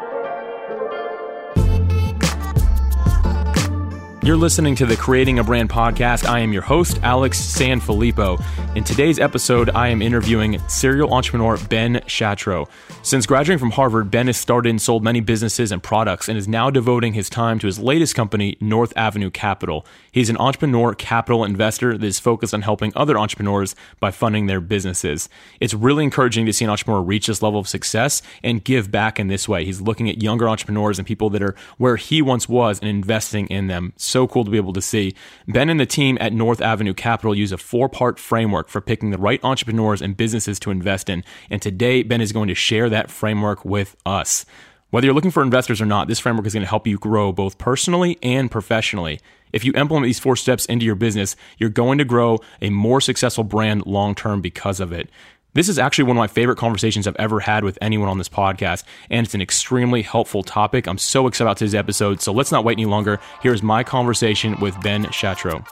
Música You're listening to the Creating a Brand podcast. I am your host, Alex Sanfilippo. In today's episode, I am interviewing serial entrepreneur Ben Shatro. Since graduating from Harvard, Ben has started and sold many businesses and products and is now devoting his time to his latest company, North Avenue Capital. He's an entrepreneur capital investor that is focused on helping other entrepreneurs by funding their businesses. It's really encouraging to see an entrepreneur reach this level of success and give back in this way. He's looking at younger entrepreneurs and people that are where he once was and investing in them. So cool to be able to see. Ben and the team at North Avenue Capital use a four part framework for picking the right entrepreneurs and businesses to invest in. And today, Ben is going to share that framework with us. Whether you're looking for investors or not, this framework is going to help you grow both personally and professionally. If you implement these four steps into your business, you're going to grow a more successful brand long term because of it. This is actually one of my favorite conversations I've ever had with anyone on this podcast, and it's an extremely helpful topic. I'm so excited about today's episode, so let's not wait any longer. Here's my conversation with Ben Shatro.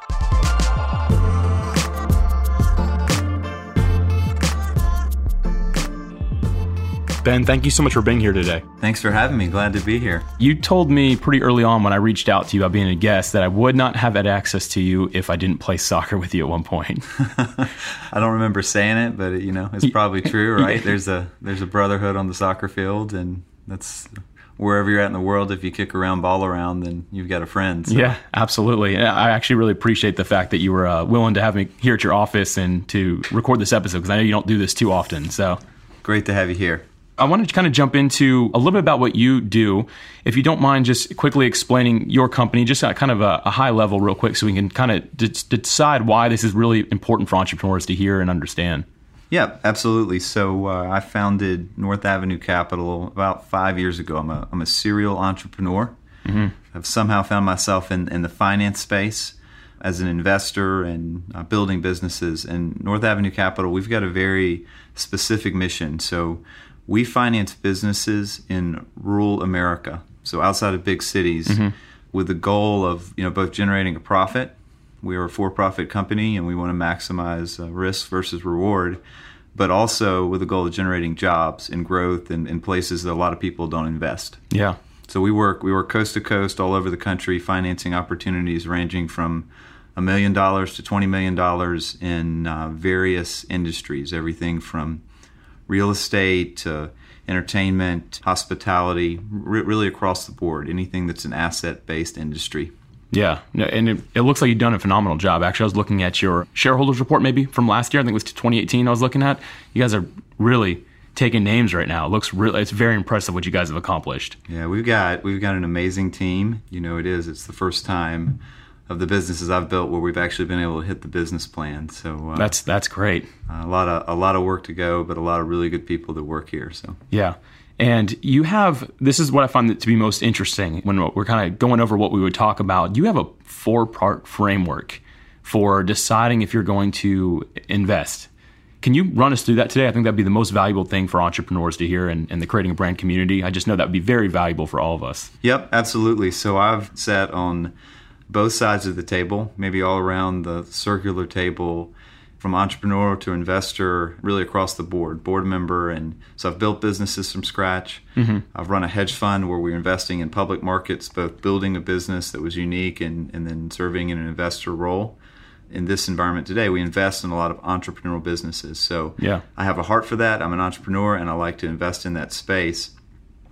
Ben, thank you so much for being here today. Thanks for having me. Glad to be here. You told me pretty early on when I reached out to you about being a guest that I would not have had access to you if I didn't play soccer with you at one point. I don't remember saying it, but you know, it's probably true, right? There's a there's a brotherhood on the soccer field and that's wherever you're at in the world, if you kick around, ball around, then you've got a friend. So. Yeah, absolutely. I actually really appreciate the fact that you were uh, willing to have me here at your office and to record this episode because I know you don't do this too often. So great to have you here. I wanted to kind of jump into a little bit about what you do. If you don't mind just quickly explaining your company, just at kind of a, a high level, real quick, so we can kind of d- decide why this is really important for entrepreneurs to hear and understand. Yeah, absolutely. So uh, I founded North Avenue Capital about five years ago. I'm a, I'm a serial entrepreneur. Mm-hmm. I've somehow found myself in, in the finance space as an investor and uh, building businesses. And North Avenue Capital, we've got a very specific mission. So we finance businesses in rural America, so outside of big cities, mm-hmm. with the goal of you know both generating a profit. We are a for-profit company, and we want to maximize uh, risk versus reward, but also with the goal of generating jobs and growth in, in places that a lot of people don't invest. Yeah. So we work we work coast to coast all over the country, financing opportunities ranging from a million dollars to twenty million dollars in uh, various industries, everything from real estate to entertainment, hospitality, re- really across the board, anything that's an asset based industry. Yeah, and it, it, looks like you've done a phenomenal job. Actually, I was looking at your shareholders report maybe from last year. I think it was 2018. I was looking at. You guys are really taking names right now. It looks really. It's very impressive what you guys have accomplished. Yeah, we've got we've got an amazing team. You know, it is. It's the first time of the businesses I've built where we've actually been able to hit the business plan. So uh, that's that's great. A lot of a lot of work to go, but a lot of really good people that work here. So yeah. And you have this is what I find to be most interesting when we're kind of going over what we would talk about. You have a four part framework for deciding if you're going to invest. Can you run us through that today? I think that'd be the most valuable thing for entrepreneurs to hear and, and the creating a brand community. I just know that would be very valuable for all of us. Yep, absolutely. So I've sat on both sides of the table, maybe all around the circular table, from entrepreneur to investor, really across the board, board member. And so I've built businesses from scratch. Mm-hmm. I've run a hedge fund where we're investing in public markets, both building a business that was unique and, and then serving in an investor role. In this environment today, we invest in a lot of entrepreneurial businesses. So yeah. I have a heart for that. I'm an entrepreneur and I like to invest in that space.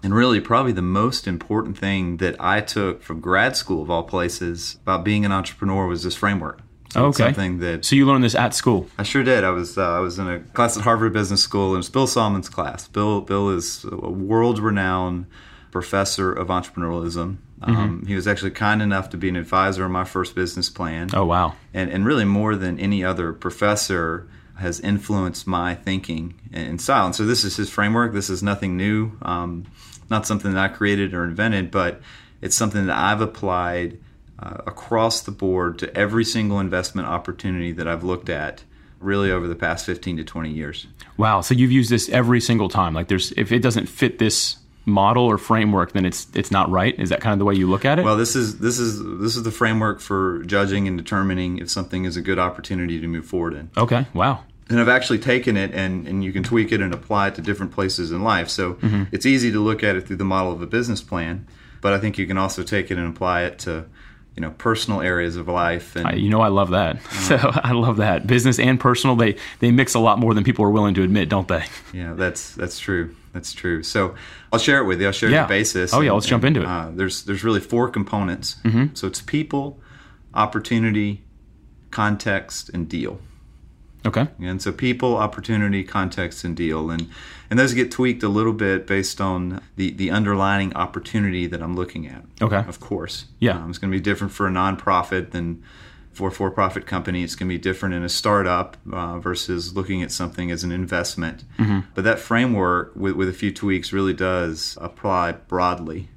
And really, probably the most important thing that I took from grad school, of all places, about being an entrepreneur was this framework. So okay. Something that so you learned this at school. I sure did. I was uh, I was in a class at Harvard Business School, and it was Bill Sahlman's class. Bill Bill is a world renowned professor of entrepreneurialism. Mm-hmm. Um, he was actually kind enough to be an advisor on my first business plan. Oh wow! And and really more than any other professor has influenced my thinking and style. And so this is his framework. This is nothing new. Um, not something that I created or invented, but it's something that I've applied uh, across the board to every single investment opportunity that I've looked at really over the past 15 to 20 years. Wow, so you've used this every single time. Like there's if it doesn't fit this model or framework then it's it's not right? Is that kind of the way you look at it? Well this is this is this is the framework for judging and determining if something is a good opportunity to move forward in. Okay. Wow and I've actually taken it and, and you can tweak it and apply it to different places in life. So it's easy to look at it through the model of a business plan, but I think you can also take it and apply it to you know personal areas of life and I, you know I love that. So I love that. Business and personal they they mix a lot more than people are willing to admit, don't they? yeah that's that's true that's true so I'll share it with you I'll share Yeah. the basis Oh, yeah, and- let's jump into it. Mm-hmm. uh, there's there's really four components so it's people opportunity context and deal Okay. And so people, opportunity, context, and deal. And and those get tweaked a little bit based on the, the underlying opportunity that I'm looking at. Okay. Of course. Yeah. Um, it's going to be different for a nonprofit than for a for profit company. It's going to be different in a startup uh, versus looking at something as an investment. Mm-hmm. But that framework, with, with a few tweaks, really does apply broadly.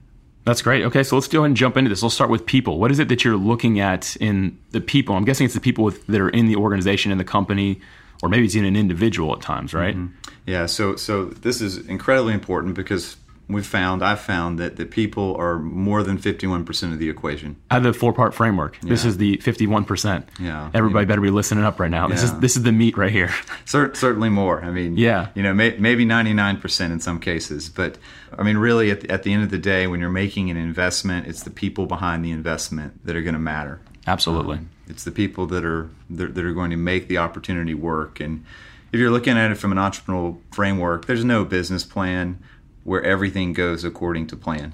That's great. Okay, so let's go ahead and jump into this. Let's start with people. What is it that you're looking at in the people? I'm guessing it's the people with, that are in the organization, in the company, or maybe it's in an individual at times, right? Mm-hmm. Yeah, so so this is incredibly important because we've found I've found that that people are more than 51% of the equation. Out of the four part framework, this is the 51%. Yeah. Everybody better be listening up right now. This is this is the meat right here. Cer- certainly more. I mean, Yeah. you know, may- maybe 99% in some cases. But I mean, really, at the, at the end of the day, when you're making an investment, it's the people behind the investment that are going to matter. Absolutely. Um, it's the people that are that, that are going to make the opportunity work. And if you're looking at it from an entrepreneurial framework, there's no business plan where everything goes according to plan.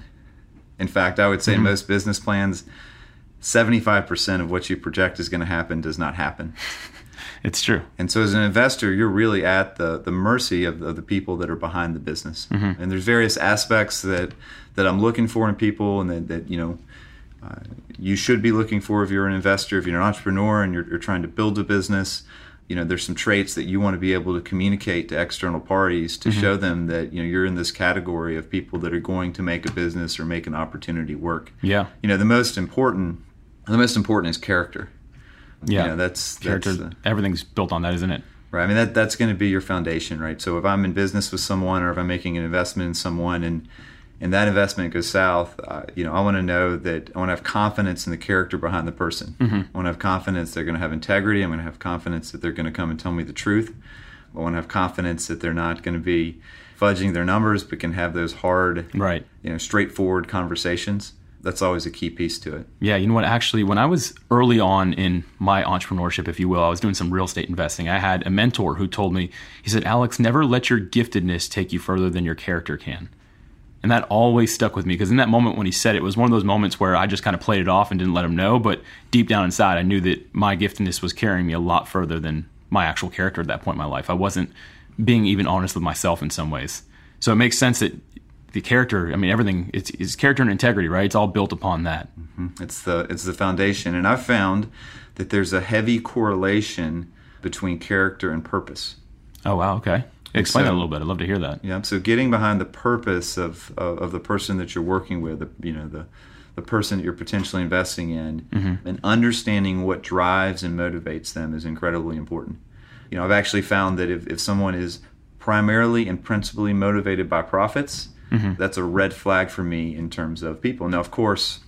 In fact, I would say in most business plans, 75% of what you project is going to happen does not happen. It's true. And so, as an investor, you're really at the, the mercy of, of the people that are behind the business. And there's various aspects that, that I'm looking for in people, and that, that you know, uh, you should be looking for if you're an investor, if you're an entrepreneur, and you're, you're trying to build a business. You know, there's some traits that you want to be able to communicate to external parties to show them that you know you're in this category of people that are going to make a business or make an opportunity work. Yeah. You know, the most important, the most important is character. Yeah. You know, that's Character, that's, uh, everything's built on that, isn't it? Right. I mean, that that's going to be your foundation, right? So if I'm in business with someone, or if I'm making an investment in someone, and and that investment goes south, uh, you know, I want to know that I want to have confidence in the character behind the person. I want to have confidence they're going to have integrity. I'm going to have confidence that they're going to come and tell me the truth. I want to have confidence that they're not going to be fudging their numbers, but can have those hard, Right. you know, straightforward conversations. That's always a key piece to it. Yeah, you know what? Actually, when I was early on in my entrepreneurship, if you will, I was doing some real estate investing. I had a mentor who told me, he said, Alex, never let your giftedness take you further than your character can. And that always stuck with me because in that moment when he said it, it was one of those moments where I just kind of played it off and didn't let him know. But deep down inside, I knew that my giftedness was carrying me a lot further than my actual character at that point in my life. I wasn't being even honest with myself in some ways. So it makes sense that the character, I mean, everything, it's, it's character and integrity, right? It's all built upon that. Mm-hmm. It's the it's the foundation, and I've found that there's a heavy correlation between character and purpose. Oh wow, okay. Explain so- that a little bit. I'd love to hear that. Yeah. So getting behind the purpose of of, of the person that you're working with, the, you know, the the person that you're potentially investing in, mm-hmm. and understanding what drives and motivates them is incredibly important. You know, I've actually found that if, if someone is primarily and principally motivated by profits, mm-hmm. that's a red flag for me in terms of people. Now, of course,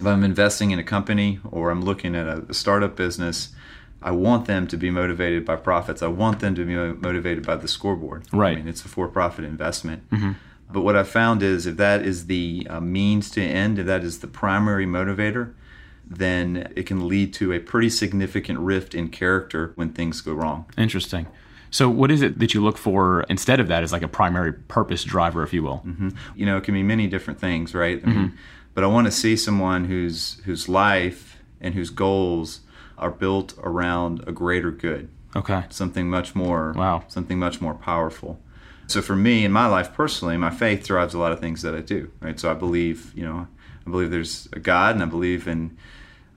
if I'm investing in a company or I'm looking at a startup business, I want them to be motivated by profits. I want them to be motivated by the scoreboard. Right. I mean, it's a for-profit investment. Mm-hmm. But what I've found is if that is the uh, means to end, if that is the primary motivator, then it can lead to a pretty significant rift in character when things go wrong. Interesting. So, what is it that you look for instead of that as like a primary purpose driver, if you will? Mm-hmm. you know, it can be many different things, right? I mean, mm-hmm. but I want to see someone whose whose life and whose goals are built around a greater good, Okay. something much more, Wow. something much more powerful. So for me in my life personally, my faith drives a lot of things that I do, right? So I believe, you know, I believe there's a God, and I believe in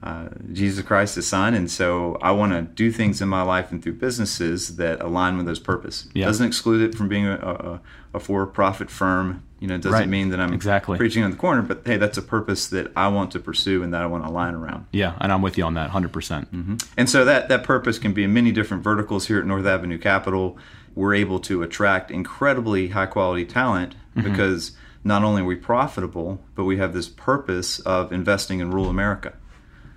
uh, Jesus Christ, His Son, and so I want to do things in my life and through businesses that align with those purpose. Yeah. Doesn't exclude it from being a, a, a for-profit firm. You know, it doesn't Right. mean that I'm Exactly. preaching on the corner, but hey, that's a purpose that I want to pursue and that I want to align around. Yeah, and I'm with you on that 100%. percent mm-hmm. And so that, that purpose can be in many different verticals here at North Avenue Capital. We're able to attract incredibly high quality talent mm-hmm. because not only are we profitable, but we have this purpose of investing in rural America.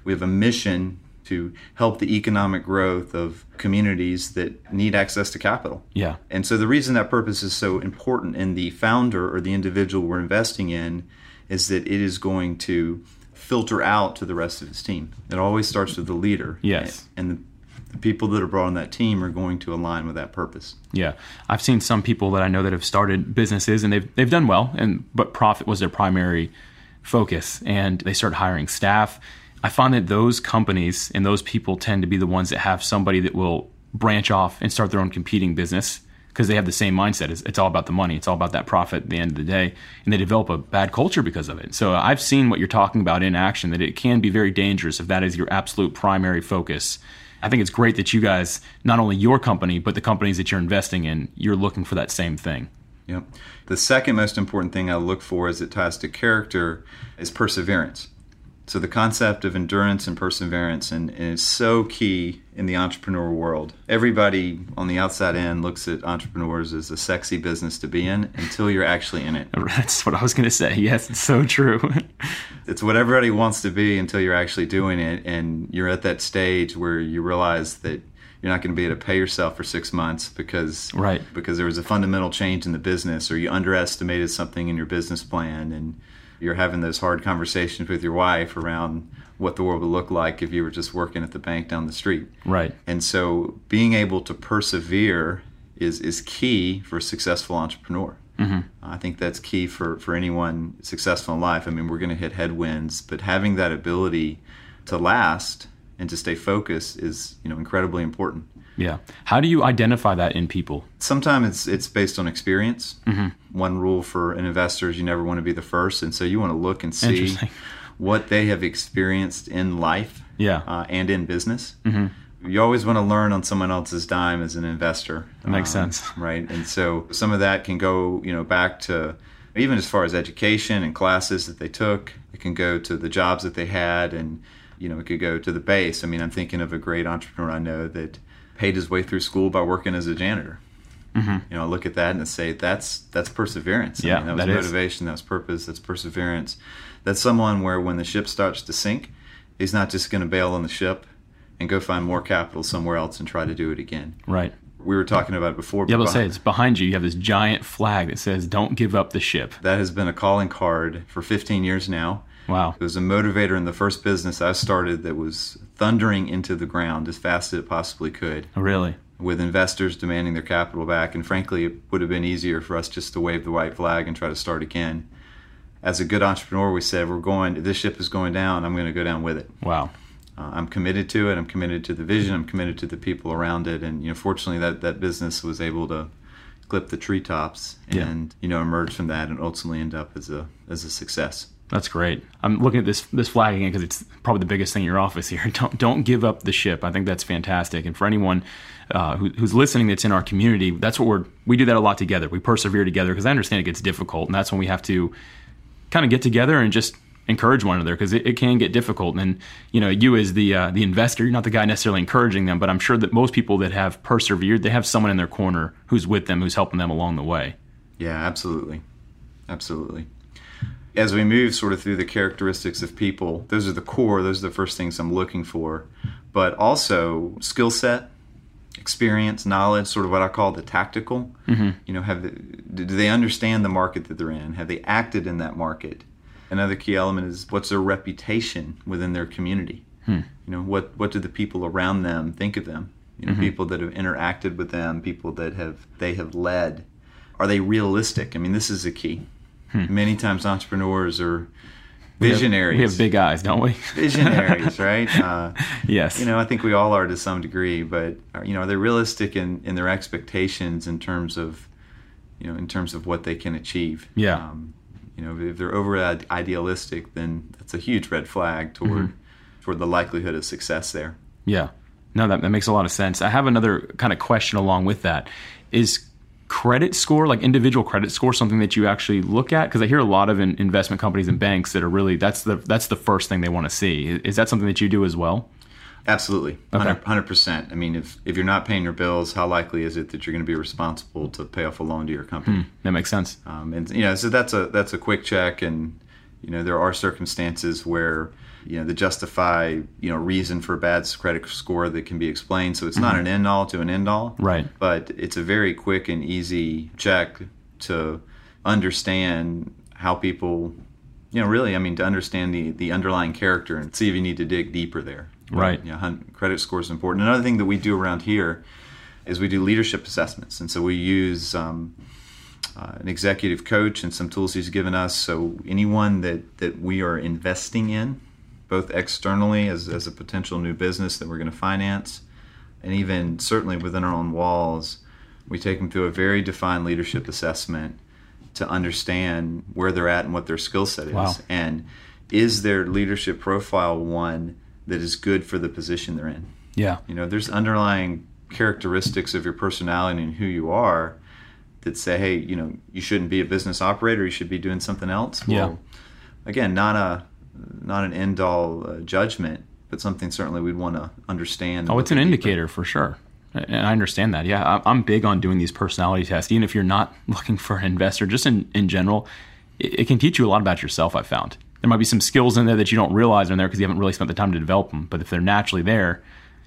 We have a mission to help the economic growth of communities that need access to capital. Yeah. And so the reason that purpose is so important in the founder or the individual we're investing in is that it is going to filter out to the rest of his team. It always starts with the leader. Yes. And the, the people that are brought on that team are going to align with that purpose. Yeah, I've seen some people that I know that have started businesses and they've they've done well, and but profit was their primary focus, and they start hiring staff. I find that those companies and those people tend to be the ones that have somebody that will branch off and start their own competing business because they have the same mindset. It's, it's all about the money. It's all about that profit at the end of the day, and they develop a bad culture because of it. So I've seen what you're talking about in action. That it can be very dangerous if that is your absolute primary focus. I think it's great that you guys, not only your company, but the companies that you're investing in, you're looking for that same thing. Yep. The second most important thing I look for as it ties to character is perseverance. So the concept of endurance and perseverance and, and is so key in the entrepreneur world. Everybody on the outside end looks at entrepreneurs as a sexy business to be in until you're actually in it. That's what I was going to say. Yes, it's so true. it's what everybody wants to be until you're actually doing it and you're at that stage where you realize that you're not going to be able to pay yourself for six months because right. because there was a fundamental change in the business or you underestimated something in your business plan and you're having those hard conversations with your wife around what the world would look like if you were just working at the bank down the street. Right. And so being able to persevere is is key for a successful entrepreneur. Mm-hmm. I think that's key for, for anyone successful in life. I mean, we're going to hit headwinds, but having that ability to last and to stay focused is, you know, incredibly important. Yeah. How do you identify that in people? Sometimes it's it's based on experience. Mm-hmm. One rule for an investor is you never want to be the first, and so you want to look and see what they have experienced in life, yeah, uh, and in business. Mm-hmm. You always want to learn on someone else's dime as an investor. That makes um, sense, right? And so some of that can go, you know, back to even as far as education and classes that they took. It can go to the jobs that they had, and you know, it could go to the base. I mean, I'm thinking of a great entrepreneur I know that paid his way through school by working as a janitor. Mm-hmm. You know, I look at that and say that's that's perseverance. Yeah, I mean, that was that motivation. Is. That's purpose. That's perseverance. That's someone where when the ship starts to sink, he's not just going to bail on the ship and go find more capital somewhere else and try to do it again. Right. We were talking about it before. Yeah, but say it's behind you. You have this giant flag that says "Don't give up the ship." That has been a calling card for 15 years now. Wow. It was a motivator in the first business I started that was thundering into the ground as fast as it possibly could. Oh, really? With investors demanding their capital back. And frankly, it would have been easier for us just to wave the white flag and try to start again. As a good entrepreneur, we said, we're going, this ship is going down, I'm going to go down with it. Wow. Uh, I'm committed to it. I'm committed to the vision. I'm committed to the people around it. And, you know, fortunately, that, that business was able to clip the treetops and, yeah. you know, emerge from that and ultimately end up as a, as a success. That's great. I'm looking at this this flag again because it's probably the biggest thing in your office here. Don't don't give up the ship. I think that's fantastic. And for anyone uh, who, who's listening that's in our community, that's what we're we do that a lot together. We persevere together because I understand it gets difficult, and that's when we have to kind of get together and just encourage one another because it, it, can get difficult. And you know, you as the uh, the investor, you're not the guy necessarily encouraging them, but I'm sure that most people that have persevered, they have someone in their corner who's with them, who's helping them along the way. Yeah, absolutely, absolutely as we move sort of through the characteristics of people, those are the core, those are the first things I'm looking for. But also skill set, experience, knowledge, sort of what I call the tactical. Mm-hmm. You know, have the, do they understand the market that they're in? Have they acted in that market? Another key element is what's their reputation within their community. Hmm. You know, what what do the people around them think of them? You know, mm-hmm. people that have interacted with them, people that have they have led. Are they realistic? I mean, this is a key. Hmm. Many times entrepreneurs are visionaries. We have, we have big eyes, don't we? visionaries, right? Uh, yes. You know, I think we all are to some degree, but uh, you know, are they realistic in, in their expectations in terms of, you know, in terms of what they can achieve? Yeah. Um, you know, if they're over idealistic, then that's a huge red flag toward mm-hmm. toward the likelihood of success there. Yeah. No, that, that makes a lot of sense. I have another kind of question along with that. Is credit score, like individual credit score, something that you actually look at? Because I hear a lot of in investment companies and banks that are really that's the that's the first thing they want to see. Is that something that you do as well? Absolutely, okay. hundred percent. I mean, if if you're not paying your bills, how likely is it that you're going to be responsible to pay off a loan to your company? Hmm, that makes sense. Um, and you know, so that's a that's a quick check, and You know, there are circumstances where you know the justify you know reason for a bad credit score that can be explained. So it's not an end all to an end all, Right. But it's a very quick and easy check to understand how people, you know, really, I mean, to understand the the underlying character and see if you need to dig deeper there. Right. You know, credit score is important. Another thing that we do around here is we do leadership assessments, and so we use. Um, uh, an executive coach and some tools he's given us. So anyone that, that we are investing in, both externally as, as a potential new business that we're going to finance, and even certainly within our own walls, we take them through a very defined leadership assessment to understand where they're at and what their skill set is. Wow. And is their leadership profile one that is good for the position they're in? Yeah. You know, there's underlying characteristics of your personality and who you are that say, hey, you know, you shouldn't be a business operator. You should be doing something else. Yeah. Again, not a not an end all uh, judgment, but something certainly we'd want to understand. Oh, it's an little indicator for sure. And I understand that. Yeah, I- I'm big on doing these personality tests. Even if you're not looking for an investor, just in, in general, it, it can teach you a lot about yourself, I've found. There might be some skills in there that you don't realize are in there because you haven't really spent the time to develop them. But if they're naturally there,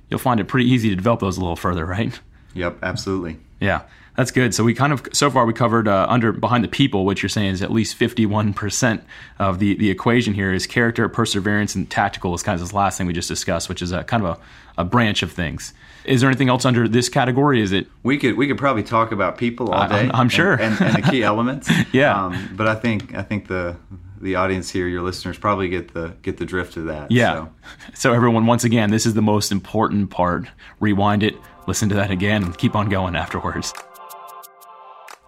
you'll find it pretty easy to develop those a little further, right? Yep, absolutely. Yeah, that's good. So we kind of so far we covered uh, under behind the people, which you're saying is at least 51 percent of the the equation here is character, perseverance, and tactical is kind of this last thing we just discussed, which is a kind of a, a branch of things. Is there anything else under this category? Is it We could we could probably talk about people all I- day. I'm and- sure. and, and, the key elements. Yeah. Um, but I think I think the the audience here, your listeners, probably get the get the drift of that. yeah? So. So. everyone, once again, this is the most important part. Rewind it, listen to that again, and keep on going afterwards.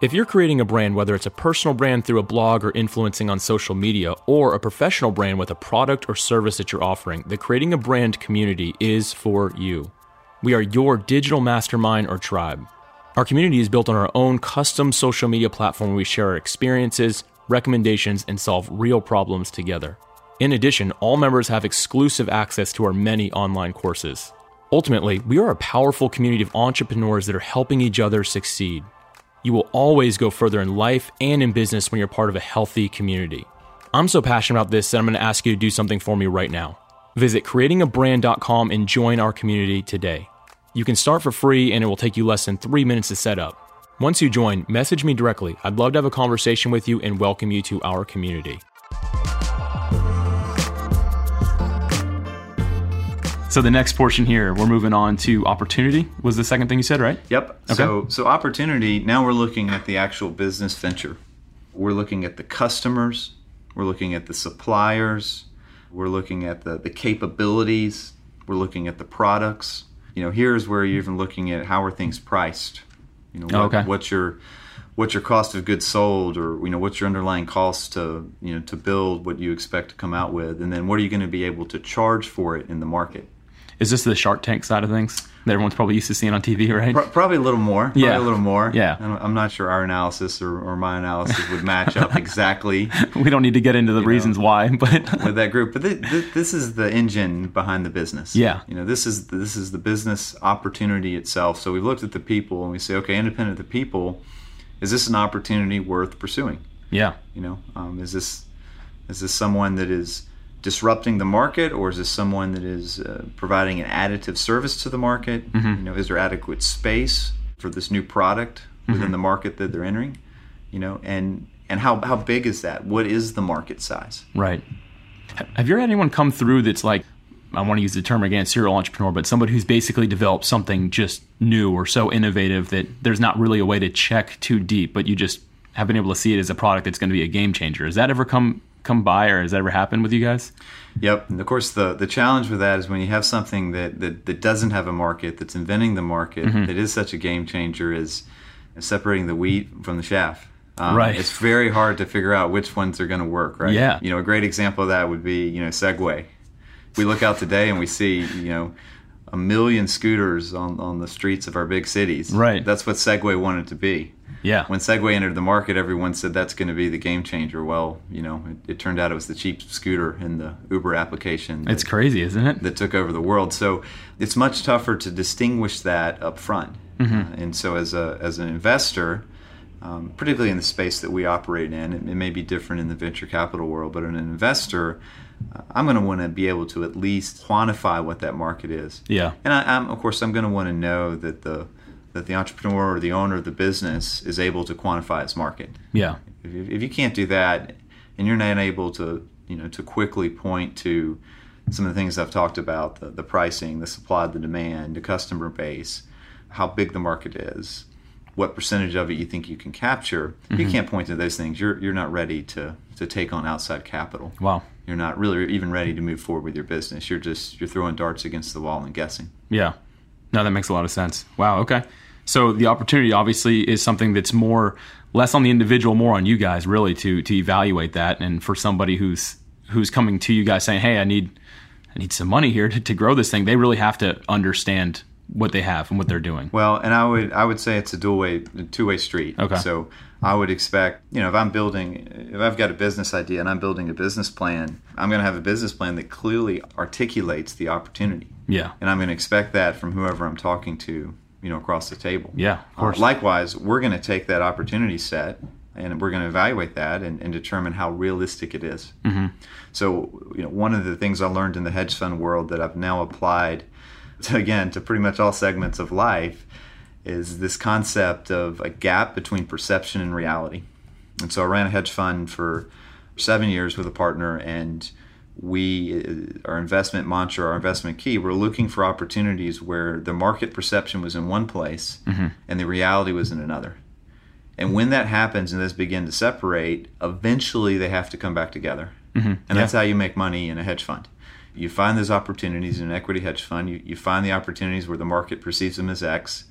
If you're creating a brand, whether it's a personal brand through a blog or influencing on social media, or a professional brand with a product or service that you're offering, the Creating a Brand community is for you. We are your digital mastermind or tribe. Our community is built on our own custom social media platform where we share our experiences, recommendations, and solve real problems together. In addition, all members have exclusive access to our many online courses. Ultimately, we are a powerful community of entrepreneurs that are helping each other succeed. You will always go further in life and in business when you're part of a healthy community. I'm so passionate about this that I'm going to ask you to do something for me right now. Visit creatingabrand.com and join our community today. You can start for free and it will take you less than three minutes to set up. Once you join, message me directly. I'd love to have a conversation with you and welcome you to our community. So the next portion here, we're moving on to opportunity. Was the second thing you said, right? Yep. Okay. So so opportunity. Now we're looking at the actual business venture. We're looking at the customers. We're looking at the suppliers. We're looking at the, the capabilities. We're looking at the products. You know, here's where you're even looking at how are things priced. You know, what, Okay. what's your what's your cost of goods sold, or you know, what's your underlying cost to you know to build what you expect to come out with, and then what are you going to be able to charge for it in the market. Is this the Shark Tank side of things that everyone's probably used to seeing on TV, right? Pro- Probably a little more. Probably Yeah. a little more. Yeah. I'm- not sure our analysis or, or my analysis would match up exactly We don't need to get into the reasons why, but with that group. But th- th- this is the engine behind the business. Yeah. You know, this is this is the business opportunity itself. So we've looked at the people and we say, okay, independent of the people, is this an opportunity worth pursuing? yeah, You know, um, is this is this someone that is disrupting the market, or is this someone that is uh, providing an additive service to the market? You know, is there adequate space for this new product within the market that they're entering? You know, and and how how big is that? What is the market size? right. Have you ever had anyone come through that's like, I want to use the term again, serial entrepreneur, but somebody who's basically developed something just new or so innovative that there's not really a way to check too deep, but you just have been able to see it as a product that's going to be a game changer. Has that ever come come by, or has that ever happened with you guys? Yep. And of course, the, the challenge with that is when you have something that, that, that doesn't have a market, that's inventing the market, Mm-hmm. that is such a game changer, is separating the wheat from the chaff. Um, Right. It's very hard to figure out which ones are going to work, right? Yeah. You know, a great example of that would be, you know, Segway. We look out today and we see, you know, a million scooters on, on the streets of our big cities. Right. That's what Segway wanted to be Yeah, when Segway entered the market, everyone said that's going to be the game changer. Well, you know, it, it turned out it was the cheap scooter in the Uber application that, it's crazy, isn't it? that took over the world. So it's much tougher to distinguish that up front. Uh, and so as a as an investor, um, particularly in the space that we operate in. It, it, may be different in the venture capital world, but an investor, I'm going to want to be able to at least quantify what that market is. Yeah. And I, am of course, I'm going to want to know that the that the entrepreneur or the owner of the business is able to quantify its market. Yeah. If, if you can't do that, and you're not able to, you know, to quickly point to some of the things I've talked about the, the pricing, the supply, the demand, the customer base, how big the market is, what percentage of it you think you can capture. Mm-hmm. You can't point to those things. You're you're not ready to to take on outside capital. Wow. You're not really even ready to move forward with your business. You're just you're throwing darts against the wall and guessing. Yeah. No, that makes a lot of sense. Wow. Okay. So the opportunity obviously is something that's more less on the individual, more on you guys, really, to to evaluate that. And for somebody who's who's coming to you guys saying, "Hey, I need I need some money here to, to grow this thing," they really have to understand what they have and what they're doing. Well, and I would I would say it's a dual way, two way street. Okay. So I would expect, you know, if I'm building, if I've got a business idea and I'm building a business plan, I'm going to have a business plan that clearly articulates the opportunity. Yeah. And I'm going to expect that from whoever I'm talking to, you know, across the table. Yeah, of course. Uh, likewise, we're going to take that opportunity set and we're going to evaluate that and, and determine how realistic it is. Mm-hmm. So, you know, one of the things I learned in the hedge fund world that I've now applied to, again to pretty much all segments of life is this concept of a gap between perception and reality. And so I ran a hedge fund for seven years with a partner, and we, uh, our investment mantra, our investment key, we're looking for opportunities where the market perception was in one place mm-hmm. and the reality was in another. And when that happens and those begin to separate, eventually they have to come back together. Mm-hmm. And Yeah. that's how you make money in a hedge fund. You find those opportunities in an equity hedge fund. You, you find the opportunities where the market perceives them as X,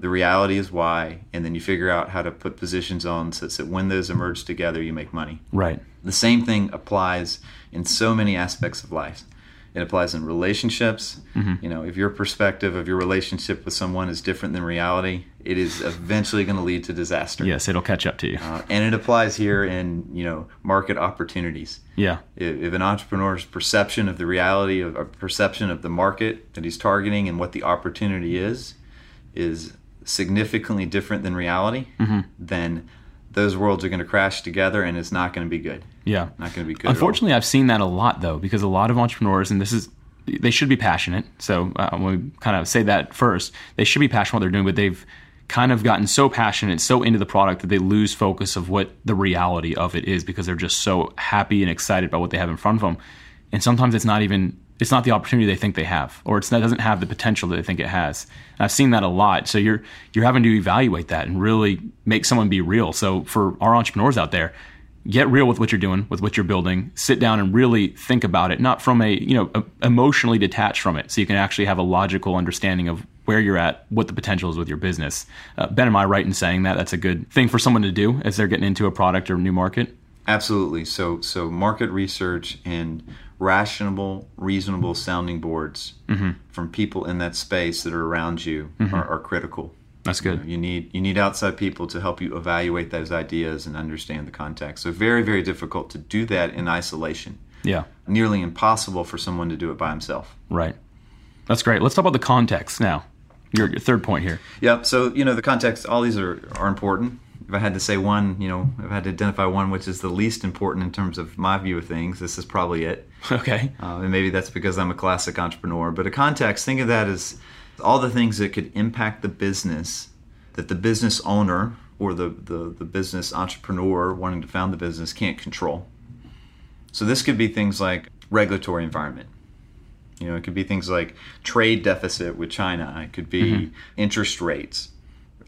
the reality is why, and then you figure out how to put positions on so that when those emerge together, you make money. Right. The same thing applies in so many aspects of life. It applies in relationships. Mm-hmm. You know, if your perspective of your relationship with someone is different than reality, it is eventually going to lead to disaster. Yes, it'll catch up to you. Uh, and it applies here in you know market opportunities. Yeah. If, if an entrepreneur's perception of the reality of a perception of the market that he's targeting and what the opportunity is is significantly different than reality, Mm-hmm. then those worlds are going to crash together and it's not going to be good. Yeah. Not going to be good. Unfortunately, I've seen that a lot though, because a lot of entrepreneurs, and this is, they should be passionate. So uh, we kind of say that first, they should be passionate what they're doing, but they've kind of gotten so passionate, so into the product that they lose focus of what the reality of it is because they're just so happy and excited about what they have in front of them. And sometimes it's not even it's not the opportunity they think they have, or it's, it doesn't have the potential that they think it has. And I've seen that a lot. So you're you're having to evaluate that and really make someone be real. So for our entrepreneurs out there, get real with what you're doing, with what you're building. Sit down and really think about it, not from a you know a, emotionally detached from it, so you can actually have a logical understanding of where you're at, what the potential is with your business. Uh, ben, am I right in saying that? That's a good thing for someone to do as they're getting into a product or new market. Absolutely. So so market research and rational, reasonable sounding boards Mm-hmm. from people in that space that are around you are, are critical. That's You, know, good. you need you need outside people to help you evaluate those ideas and understand the context. So very very difficult to do that in isolation. Yeah. Nearly impossible for someone to do it by himself. Right. That's great. Let's talk about the context now. Your, your third point here. Yeah. So you know the context. All these are are important. If I had to say one, you know, if I had to identify one which is the least important in terms of my view of things, this is probably it. Okay. Uh, and maybe that's because I'm a classic entrepreneur. But a context, think of that as all the things that could impact the business that the business owner or the, the, the business entrepreneur wanting to found the business can't control. So this could be things like regulatory environment. You know, it could be things like trade deficit with China. It could be interest rates,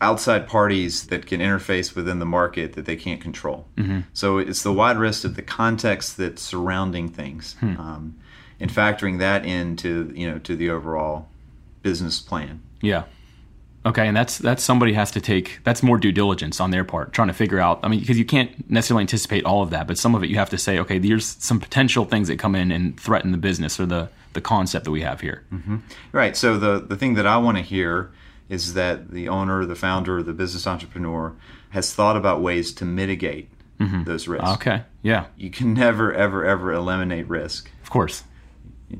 outside parties that can interface within the market that they can't control. Mm-hmm. So it's the wide risk of the context that's surrounding things, hmm. um, and factoring that into you know to the overall business plan. Yeah. Okay, and that's that's somebody has to take that's more due diligence on their part, trying to figure out. I mean, because you can't necessarily anticipate all of that, but some of it you have to say, okay, there's some potential things that come in and threaten the business or the the concept that we have here. Mm-hmm. Right. So the the thing that I want to hear is that the owner, the founder, the business entrepreneur has thought about ways to mitigate mm-hmm. those risks. Okay. Yeah. You can never, ever, ever eliminate risk. Of course.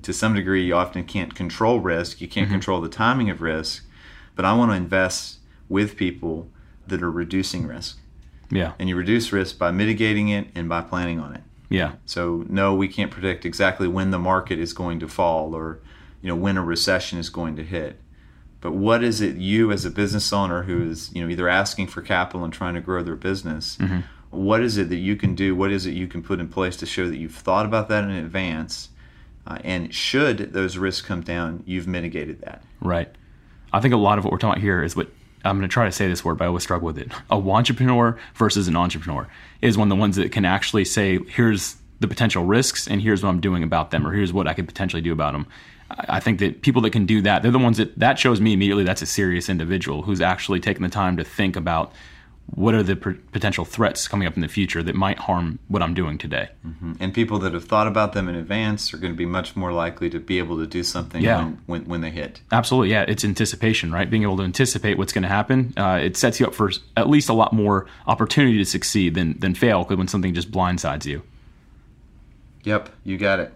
To some degree, you often can't control risk. You can't mm-hmm. control the timing of risk. But I want to invest with people that are reducing risk. Yeah. And you reduce risk by mitigating it and by planning on it. Yeah. So no, we can't predict exactly when the market is going to fall or you know when a recession is going to hit. But what is it you as a business owner who is you know either asking for capital and trying to grow their business? Mm-hmm. what is it that you can do? What is it you can put in place to show that you've thought about that in advance? Uh, and should those risks come down, you've mitigated that. Right. I think a lot of what we're talking about here is what I'm going to try to say this word, but I always struggle with it. A entrepreneur versus an entrepreneur is one of the ones that can actually say, here's the potential risks and here's what I'm doing about them, or here's what I could potentially do about them. I think that people that can do that, they're the ones that that shows me immediately that's a serious individual who's actually taking the time to think about what are the p- potential threats coming up in the future that might harm what I'm doing today. And people that have thought about them in advance are going to be much more likely to be able to do something Yeah. when, when, when they hit. Absolutely, yeah. It's anticipation, right? Being able to anticipate what's going to happen. Uh, it sets you up for at least a lot more opportunity to succeed than than fail when something just blindsides you. Yep, you got it.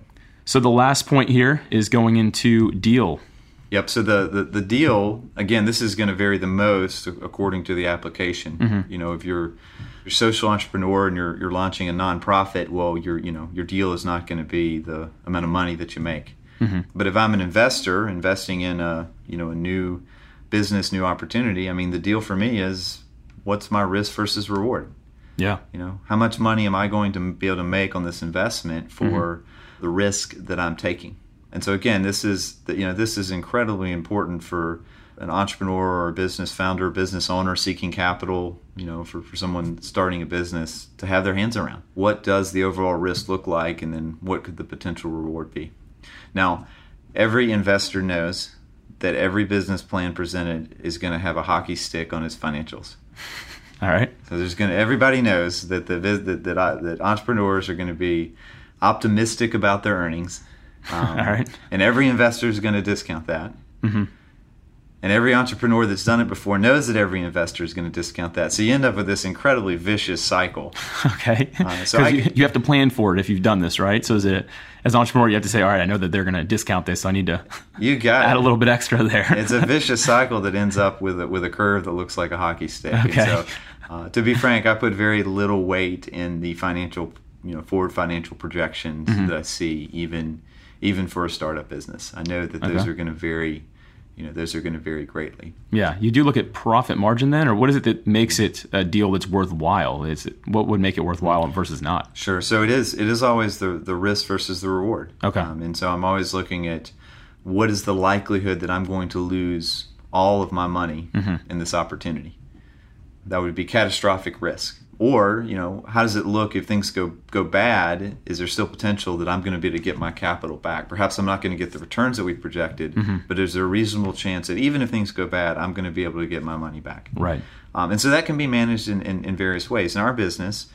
So the last point here is going into deal. Yep. So the, the, the deal again, this is going to vary the most according to the application. Mm-hmm. You know, if you're you're a social entrepreneur and you're you're launching a nonprofit, well, your you know your deal is not going to be the amount of money that you make. Mm-hmm. But if I'm an investor investing in a you know a new business, new opportunity, I mean, the deal for me is what's my risk versus reward. Yeah, You know, how much money am I going to be able to make on this investment for mm-hmm. The risk that I'm taking? And so again, this is you know this is incredibly important for an entrepreneur or a business founder, business owner seeking capital. You know, for, for someone starting a business to have their hands around. What does the overall risk look like, and then what could the potential reward be? Now, every investor knows that every business plan presented is going to have a hockey stick on its financials. all right. So there's going to everybody knows that the that that, I, that entrepreneurs are going to be optimistic about their earnings, um, All right. and every investor is going to discount that. And every entrepreneur that's done it before knows that every investor is going to discount that. So you end up with this incredibly vicious cycle. Okay. Uh, so I- you, you have to plan for it if you've done this, right? So as a as an entrepreneur, you have to say, all right, I know that they're going to discount this, so I need to You got add it. a little bit extra there. it's a vicious cycle that ends up with a, with a curve that looks like a hockey stick. Okay. And so, uh, to be frank, I put very little weight in the financial, you know, forward financial projections Mm-hmm. that I see, even even for a startup business. I know that those Okay. are going to vary. You know, those are going to vary greatly. yeah, you do look at profit margin then, or what is it that makes it a deal that's worthwhile? Is it what would make it worthwhile versus not? Sure. So it is. It is always the the risk versus the reward. Okay. Um, and so I'm always looking at what is the likelihood that I'm going to lose all of my money Mm-hmm. in this opportunity. That would be catastrophic risk. Or you know, how does it look if things go go bad? Is there still potential that I'm going to be able to get my capital back? Perhaps I'm not going to get the returns that we projected, Mm-hmm. but is there a reasonable chance that even if things go bad, I'm going to be able to get my money back? Right. Um, and so that can be managed in, in, in various ways. In our business,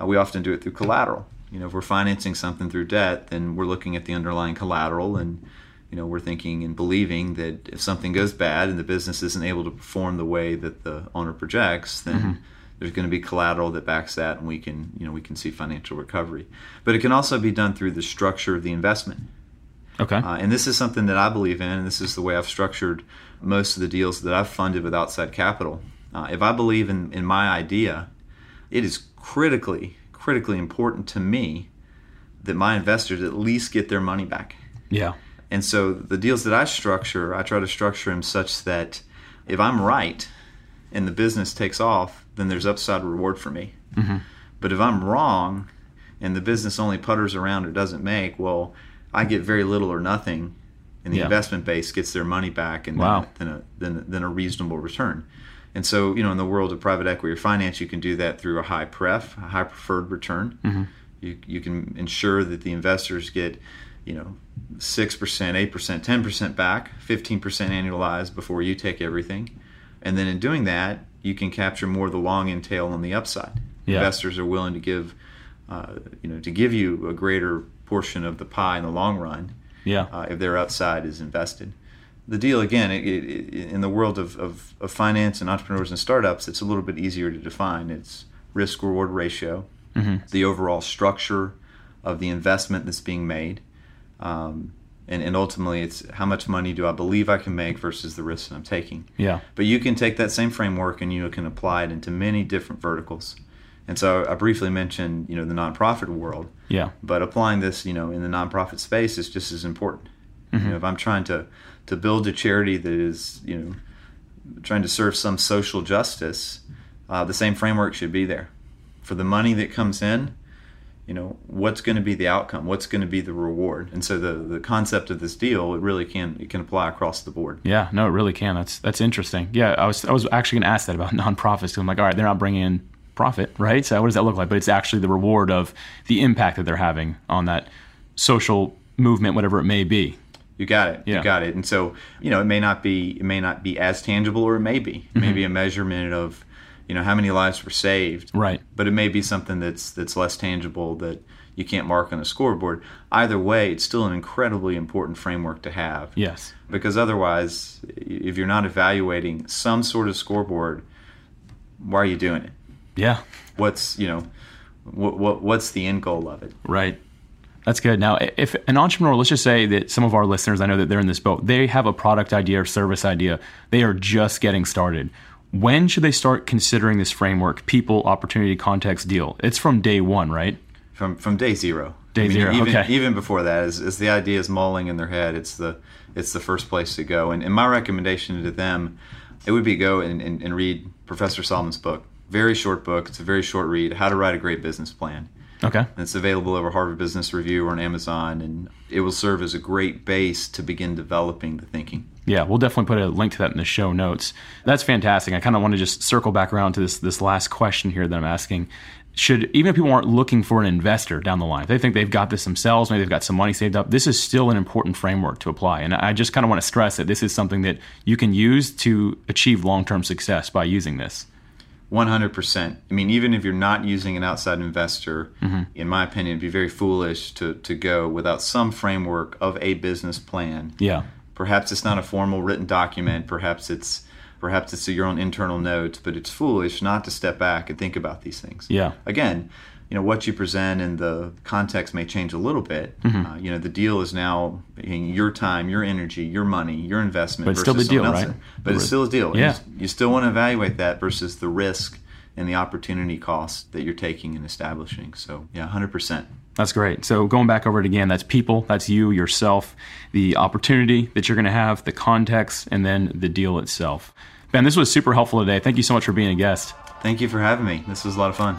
uh, we often do it through collateral. You know, if we're financing something through debt, then we're looking at the underlying collateral and, you know, we're thinking and believing that if something goes bad and the business isn't able to perform the way that the owner projects, then there's going to be collateral that backs that and we can, you know, we can see financial recovery. But it can also be done through the structure of the investment. Okay. Uh, and this is something that I believe in, and this is the way I've structured most of the deals that I've funded with outside capital. Uh, if I believe in, in my idea, it is critically, critically important to me that my investors at least get their money back. yeah. And so the deals that I structure, I try to structure them such that if I'm right and the business takes off, then there's upside reward for me. Mm-hmm. But if I'm wrong and the business only putters around or doesn't make, well, I get very little or nothing, and the Yeah. investment base gets their money back and Wow. then, then, a, then, a reasonable return. And so, you know, in the world of private equity or finance, you can do that through a high pref, a high preferred return. Mm-hmm. You, you can ensure that the investors get, you know, 6%, 8%, 10% back, 15% annualized before you take everything. And then in doing that, you can capture more of the long end tail on the upside. Yeah. Investors are willing to give, uh, you know, to give you a greater portion of the pie in the long run Yeah. uh, if their upside is invested. The deal, again, it, it, in the world of, of, of finance and entrepreneurs and startups, it's a little bit easier to define. It's risk reward ratio, the overall structure of the investment that's being made, um, and, and ultimately it's how much money do I believe I can make versus the risk that I'm taking. yeah. But you can take that same framework and you can apply it into many different verticals. And so I briefly mentioned, you know, the nonprofit world. Yeah. But applying this, you know, in the nonprofit space is just as important. Mm-hmm. You know, if I'm trying to to build a charity that is, you know, trying to serve some social justice, uh, the same framework should be there. For the money that comes in, you know, what's going to be the outcome? What's going to be the reward? And so the the concept of this deal, it really can it can apply across the board. Yeah, no, it really can. That's that's interesting. Yeah, I was I was actually going to ask that about nonprofits. I'm like, all right, they're not bringing in profit, right? So what does that look like? But it's actually the reward of the impact that they're having on that social movement, whatever it may be. You got it. Yeah. You got it. And so, you know, it may not be it may not be as tangible or it may be. It mm-hmm. be a measurement of, you know, how many lives were saved. Right. But it may be something that's that's less tangible that you can't mark on a scoreboard. Either way, it's still an incredibly important framework to have. Yes. Because otherwise, if you're not evaluating some sort of scoreboard, why are you doing it? Yeah. What's, you know, what, what what's the end goal of it? Right. That's good. Now, if an entrepreneur, let's just say that some of our listeners, I know that they're in this boat, they have a product idea or service idea, they are just getting started. When should they start considering this framework, people, opportunity, context, deal? It's from day one, right? From from day zero. Day I mean, zero. Even, okay. Even before that, as, as the idea is mulling in their head, it's the it's the first place to go. And, and my recommendation to them, it would be go and, and, and read Professor Sahlman's book. Very short book. It's a very short read. How to write a great business plan. Okay. And it's available over Harvard Business Review or on Amazon, and it will serve as a great base to begin developing the thinking. Yeah, we'll definitely put a link to that in the show notes. That's fantastic. I kind of want to just circle back around to this this last question here that I'm asking. Should even if people aren't looking for an investor down the line, if they think they've got this themselves, maybe they've got some money saved up, this is still an important framework to apply. And I just kind of want to stress that this is something that you can use to achieve long term success by using this. 100%. I mean, even if you're not using an outside investor, mm-hmm. in my opinion, it'd be very foolish to, to go without some framework of a business plan. Yeah. Perhaps it's not a formal written document. Perhaps it's perhaps it's your own internal notes, but it's foolish not to step back and think about these things. Yeah. Again, you know what you present and the context may change a little bit. Mm-hmm. Uh, you know the deal is now your time, your energy, your money, your investment. But it's still the deal, right? But it's still a deal. Yeah. You, you still want to evaluate that versus the risk and the opportunity cost that you're taking and establishing. So yeah, hundred percent. That's great. So going back over it again, that's people, that's you, yourself, the opportunity that you're going to have, the context, and then the deal itself. Ben, this was super helpful today. Thank you so much for being a guest. Thank you for having me. This was a lot of fun.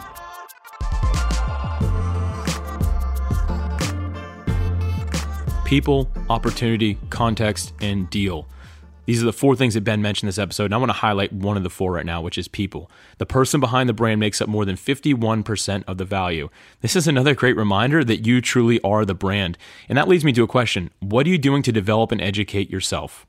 People, opportunity, context, and deal. These are the four things that Ben mentioned this episode, and I want to highlight one of the four right now, which is people. The person behind the brand makes up more than 51% of the value. This is another great reminder that you truly are the brand. And that leads me to a question What are you doing to develop and educate yourself?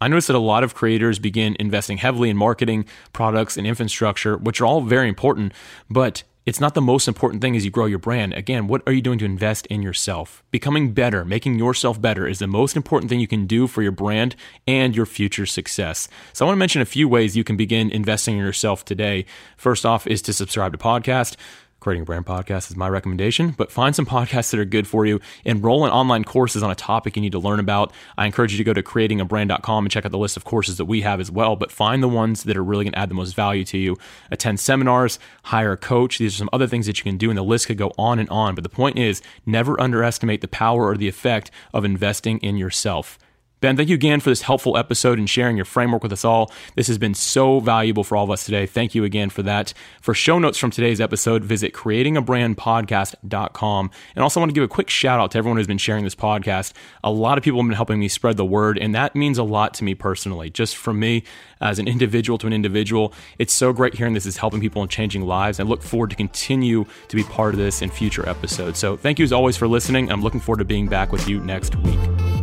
I noticed that a lot of creators begin investing heavily in marketing, products, and infrastructure, which are all very important, but it's not the most important thing as you grow your brand. Again, what are you doing to invest in yourself? Becoming better, making yourself better is the most important thing you can do for your brand and your future success. So I want to mention a few ways you can begin investing in yourself today. First off is to subscribe to podcast. Creating a Brand podcast is my recommendation, but find some podcasts that are good for you. Enroll in online courses on a topic you need to learn about. I encourage you to go to creatingabrand.com and check out the list of courses that we have as well, but find the ones that are really going to add the most value to you. Attend seminars, hire a coach. These are some other things that you can do, and the list could go on and on. But the point is, never underestimate the power or the effect of investing in yourself. Ben, thank you again for this helpful episode and sharing your framework with us all. This has been so valuable for all of us today. Thank you again for that. For show notes from today's episode, visit creatingabrandpodcast.com. And also want to give a quick shout out to everyone who's been sharing this podcast. A lot of people have been helping me spread the word, and that means a lot to me personally. Just from me as an individual to an individual, it's so great hearing this is helping people and changing lives. I look forward to continue to be part of this in future episodes. So thank you as always for listening. I'm looking forward to being back with you next week.